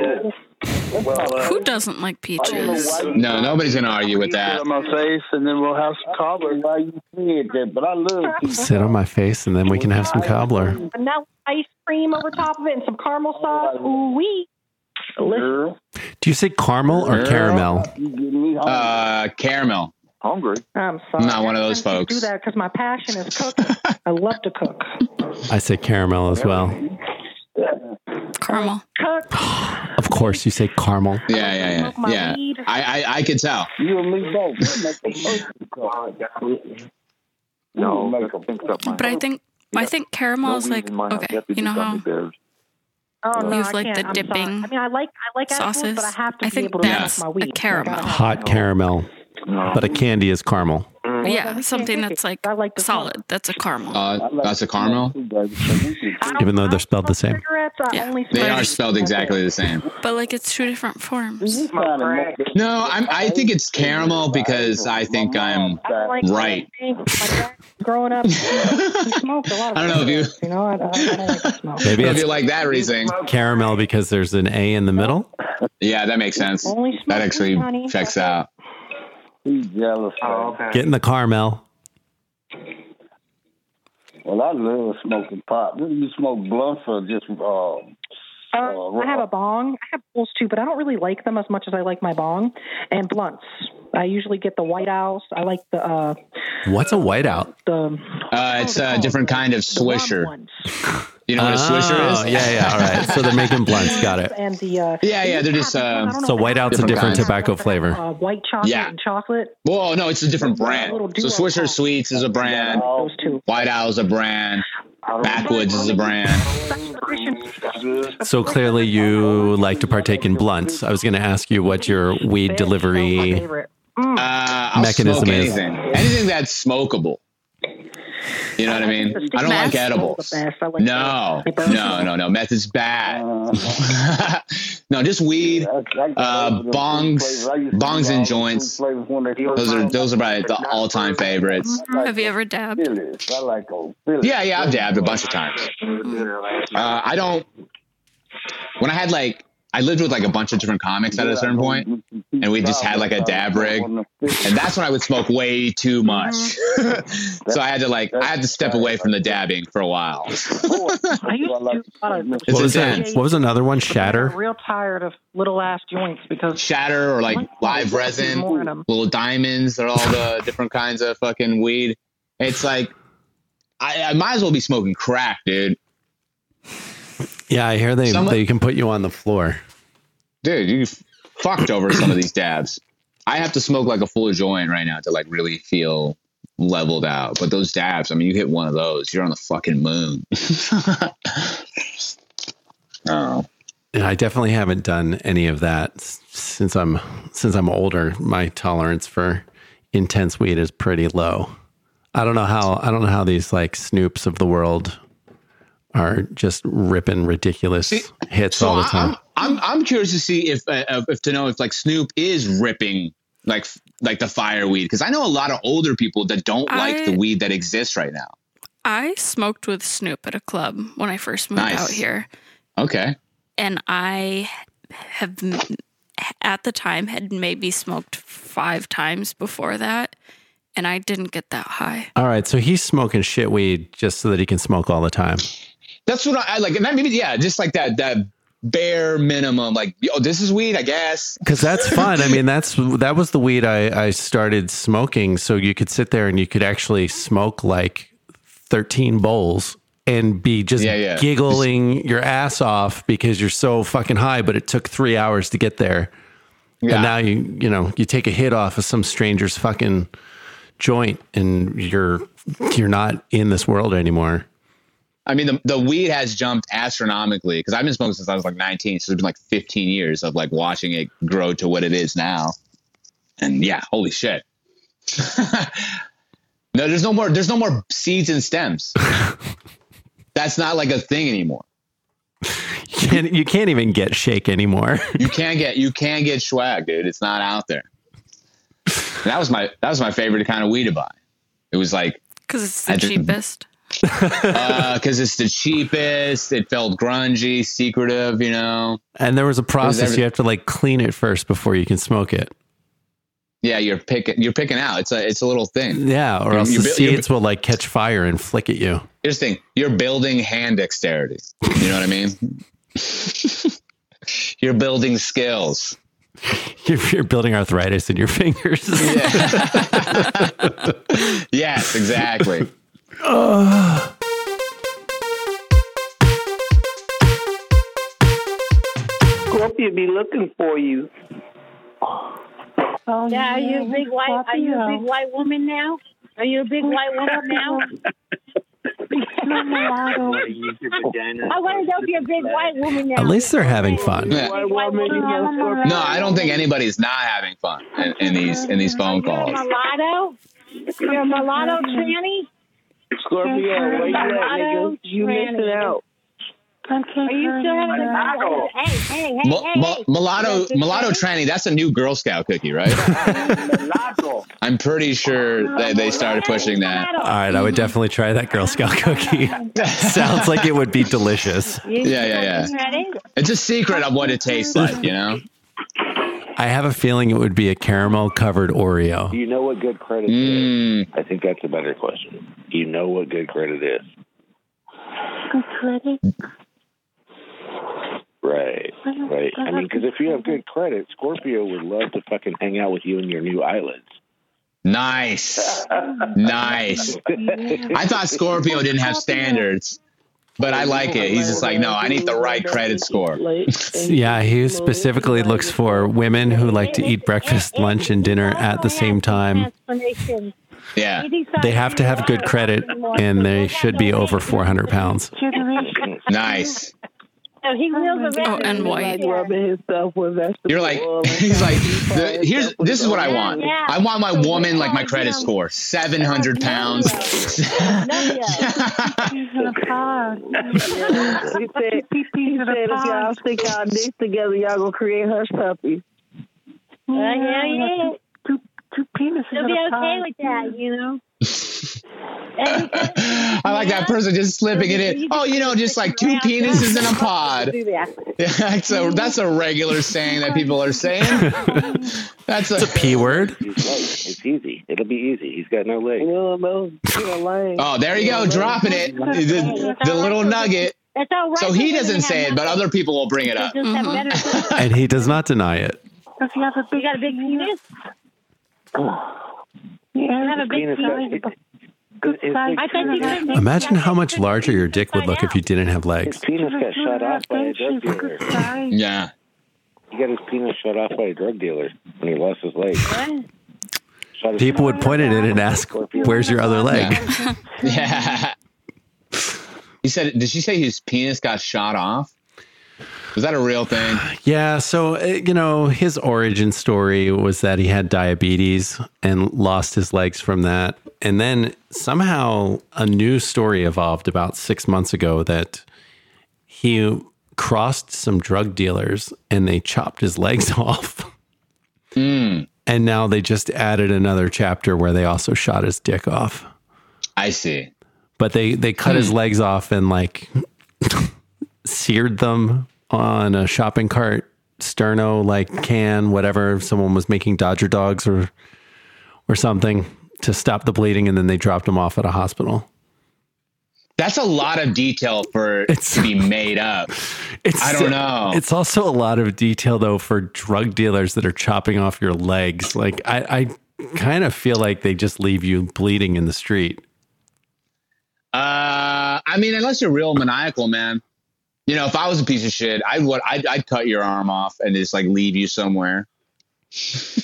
Who doesn't like peaches? No, nobody's gonna argue with that. Sit on my face, and then we'll have some cobbler. Why you said that? But I love peaches. Sit on my face and then we can have some cobbler. And now ice cream over top of it and some caramel sauce. Ooh wee. Delicious. Do you say caramel or caramel? Uh, caramel. Hungry. I'm sorry. Not one of those I do that because my passion is cooking. I love to cook. I say caramel as well. Caramel. Cook. Of course, you say caramel. Yeah, yeah, yeah, yeah. I, I, I could tell. You and me both. No, I think that might But I think I think caramel is like okay. You know how Oh no, You've I like can't. the I'm dipping sorry. I mean, I like I like apples, sauces. but I have to I be think able to that's make my a weed. caramel. Hot caramel. But a candy is caramel. Yeah, something that's like solid. That's a caramel. Uh, that's a caramel. Even though they're spelled the same. Cigarettes, I only They are spelled exactly the same. But like it's two different forms. No, I'm, I think it's caramel because I think I'm right. Growing up, smoked a lot I don't know if you- You know, I, I, I don't smoke. Maybe if you like that reasoning. caramel because there's an A in the middle. Yeah, that makes sense. That actually checks out. He's jealous. Oh, okay. Get in the car, Mel. Well, I love smoking pot. Do you smoke blunts or just uh, Uh, I have a bong. I have bowls too, but I don't really like them as much as I like my bong and blunts. I usually get the White Owls. I like the uh, What's a White Owl? the Uh, it's a different kind of swisher. You know what a swisher Oh, is? Yeah, yeah. All right. So they're making blunts. Got it. and the uh, Yeah, yeah. They're just. Uh, So White Owl's a different kinds. tobacco flavor. uh, white chocolate Yeah. and chocolate. Whoa, no, it's a different brand. So Swisher Sweets is a brand. Those White Owl's a brand. Backwoods is a brand. So clearly you like to partake in blunts. I was going to ask you what your weed delivery. Mm. Uh, I'll Mechanism smoke is- anything. Anything that's smokable. You know what I mean? I don't like edibles. No, no, no, no. Meth is bad. no, just weed, uh, bongs, bongs and joints. Those are those are probably the all-time favorites. Have you ever dabbed? I like old Yeah, yeah, I've dabbed a bunch of times. Uh, I don't. When I had like, I lived with like a bunch of different comics at a certain point, and we just had like a dab rig, and that's when I would smoke way too much. so I had to like, I had to step away from the dabbing for a while. I used to do a lot What was that? What was another one? Shatter. I'm real tired of little ass joints because Shatter or like live resin, little diamonds, they're all the different kinds of fucking weed. It's like, I, I might as well be smoking crack, dude. Yeah, I hear they Someone- they can put you on the floor. Dude, you fucked over some of these dabs. I have to smoke like a full joint right now to like really feel leveled out. But those dabs, I mean, you hit one of those, you're on the fucking moon. oh, Yeah, I definitely haven't done any of that since I'm since I'm older. My tolerance for intense weed is pretty low. I don't know how I don't know how these like Snoops of the world are just ripping ridiculous hits all the time. I'm, I'm I'm curious to see if uh, if to know if like Snoop is ripping like like the fire weed because I know a lot of older people that don't like the weed that exists right now. I smoked with Snoop at a club when I first moved Nice. out here. Okay, and I have at the time had maybe smoked five times before that, and I didn't get that high. all right, so he's smoking shit weed just so that he can smoke all the time. That's what I, I like. And that maybe yeah, just like that that bare minimum. Like, oh, this is weed, I guess. Because that's fun. I mean, that's that was the weed I, I started smoking. So you could sit there and you could actually smoke like thirteen bowls and be just Yeah, yeah. giggling your ass off because you're so fucking high. But it took three hours to get there, Yeah. and now you you know you take a hit off of some stranger's fucking joint and you're you're not in this world anymore. I mean, the, the weed has jumped astronomically because I've been smoking since I was like 19. So it's been like 15 years of like watching it grow to what it is now. And yeah, holy shit. no, there's no more, there's no more seeds and stems. That's not like a thing anymore. You can't, you can't even get shake anymore. You can't get, you can't get swag, dude. It's not out there. And that was my, that was my favorite kind of weed to buy. It was like, Because it's the I did- cheapest. Uh, because it's the cheapest. It felt grungy, secretive, you know. And there was a process. every- you have to like clean it first before you can smoke it. Yeah, you're picking. You're picking out. It's a. It's a little thing. Yeah, or You- else you the seeds will like catch fire and flick at you. Here's the thing. You're building hand dexterity. You know what I mean? you're building skills. You're, you're building arthritis in your fingers. Yes, exactly. Scorpio be looking for you. Oh, Yeah, are you a big white? Are you a big white woman now? Are you a big white woman now? I want to know if you're a big white woman now. At least they're having fun. Yeah. Big white woman now. No, I don't think anybody's not having fun in, in these in these phone You're a calls. mulatto. You're a mulatto mm-hmm. tranny. Scorpio, where you at, nigga? You missing out. Are you still having a Hey, hey, hey, Mu- hey, hey. mulatto mulatto tranny. That's a new Girl Scout cookie, right? I'm pretty sure that they started pushing that. All right, I would definitely try that Girl Scout cookie. Sounds like it would be delicious. Yeah, yeah, yeah. It's a secret of what it tastes like, you know. I have a feeling it would be a caramel covered Oreo. Do you know what good credit is? Mm. I think that's a better question. Do you know what good credit is? Good credit. Right, right. I mean, because if you have good credit, Scorpio would love to fucking hang out with you and your new eyelids. Nice. nice. I thought Scorpio didn't have standards, but I like it. He's just like, no, I need the right credit score. Yeah, he specifically looks for women who like to eat breakfast, lunch, and dinner at the same time. Yeah. They have to have good credit and they should be over 400 pounds. Nice. So he wheels around. Oh, and white. rubbing himself with vegetable You're like, he's like, the, here's this is what I want. Yeah. I want my woman like my credit score, seven hundred pounds. Love He said, he said if y'all stick y'all dicks together, y'all gonna create hush puppies. Uh, yeah, yeah. Two, two penises He'll be okay pod. with that, you know. I like that person just slipping it in. Oh, you know, just like two penises in a pod. Yeah, that's a that's a regular saying that people are saying. That's a, It's a P word. It's easy. It'll be easy. He's got no legs. You know, those, you know, lame. Oh, there you go, dropping it. The, the little nugget. That's all right. So he doesn't say it, but other people will bring it up. just have better. Mm-hmm. And he does not deny it. Does he have a You big got a big penis? Yeah, You have a big Penis Imagine how much larger your dick would look if you didn't have legs. his legs. penis got shot off by a drug dealer. Yeah. He got his penis shot off by a drug dealer when he lost his leg. Shot People would point at it and ask, "Where's your other leg?" Yeah. He said, did she say his penis got shot off? Was that a real thing? Yeah, so uh, you know, his origin story was that he had diabetes and lost his legs from that. And then somehow a new story evolved about 6 months ago that he crossed some drug dealers and they chopped his legs off. Mm, And now they just added another chapter where they also shot his dick off. I see. But they they cut his legs off and like seared them on a shopping cart sterno like can whatever someone was making dodger dogs or or something to stop the bleeding and then they dropped him off at a hospital That's a lot of detail for it to be made up. it's I don't know. it's also a lot of detail though for drug dealers that are chopping off your legs like i i kind of feel like they just leave you bleeding in the street Uh, I mean, unless you're real maniacal, man. You know, if I was a piece of shit, I would. I'd, I'd cut your arm off and just like leave you somewhere.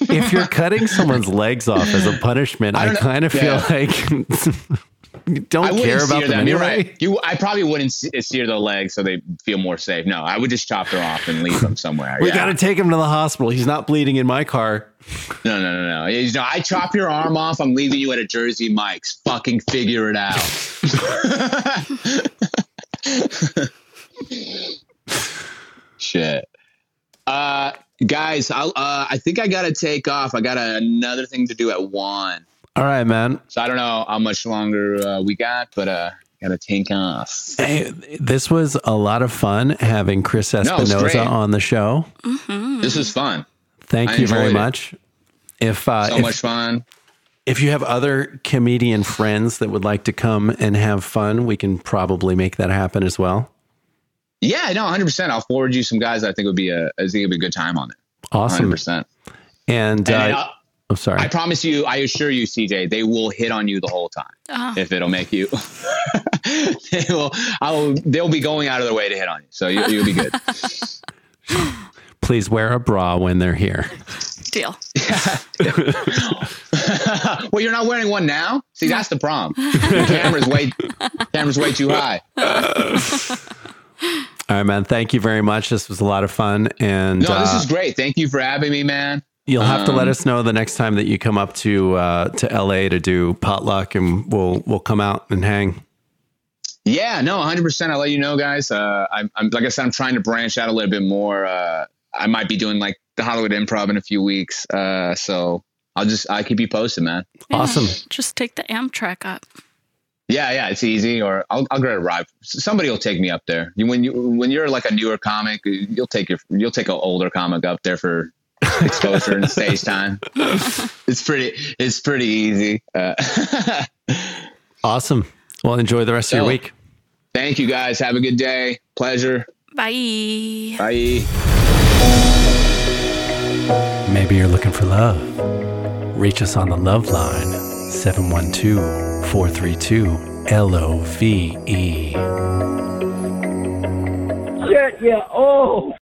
If you're cutting someone's legs off as a punishment I i, kind of Yeah. feel like don't care about sear them, You're right. You, I probably wouldn't sear their legs so they feel more safe. No, I would just chop them off and leave them somewhere. We Yeah. got to take him to the hospital. He's not bleeding in my car. No, no, no, no. You know, I chop your arm off. I'm leaving you at a Jersey Mike's. Fucking figure it out. Shit. Uh, guys, I'll, uh, I think I got to take off. I got a, another thing to do at one. All right, man. So I don't know how much longer uh, we got, but uh, got to take off. Hey, this was a lot of fun having Chris it Espinoza great. on the show. This is fun. Thank I you very enjoyed it. much. If uh, So if, much fun. if you have other comedian friends that would like to come and have fun, we can probably make that happen as well. Yeah, no, 100%. I'll forward you some guys that I think would be a, I think it'd be a good time on it. Awesome. 100%. And, And uh, I'll- I'm sorry. I promise you, I assure you, CJ, they will hit on you the whole time. Oh. If it'll make you, they will. I will. They'll be going out of their way to hit on you, so you, you'll be good. Please wear a bra when they're here. Deal. well, you're not wearing one now. See, that's the problem. The camera's way, camera's way too high. All right, man. Thank you very much. This was a lot of fun. And No, this uh, is great. Thank you for having me, man. You'll have to let Um, us know the next time that you come up to uh, to LA to do potluck, and we'll we'll come out and hang. Yeah, no, 100%. I'll let you know, guys. Uh, I'm, I'm, like I said, I'm trying to branch out a little bit more. Uh, I might be doing like the Hollywood Improv in a few weeks. Uh, so I'll just, I'll keep you posted, man. Awesome. Just take the Amtrak up. Yeah, yeah, it's easy. Or I'll, I'll get a ride. Somebody will take me up there. You, when you, when you're like a newer comic, you'll take your, you'll take an older comic up there for exposure and stage time. It's pretty. It's pretty easy. Uh, Awesome. Well, enjoy the rest of your week. thank you guys. Have a good day. Pleasure. Bye. Bye. Maybe you're looking for love. Reach us on the love line 712 432 LOVE. Shit, yeah. Oh.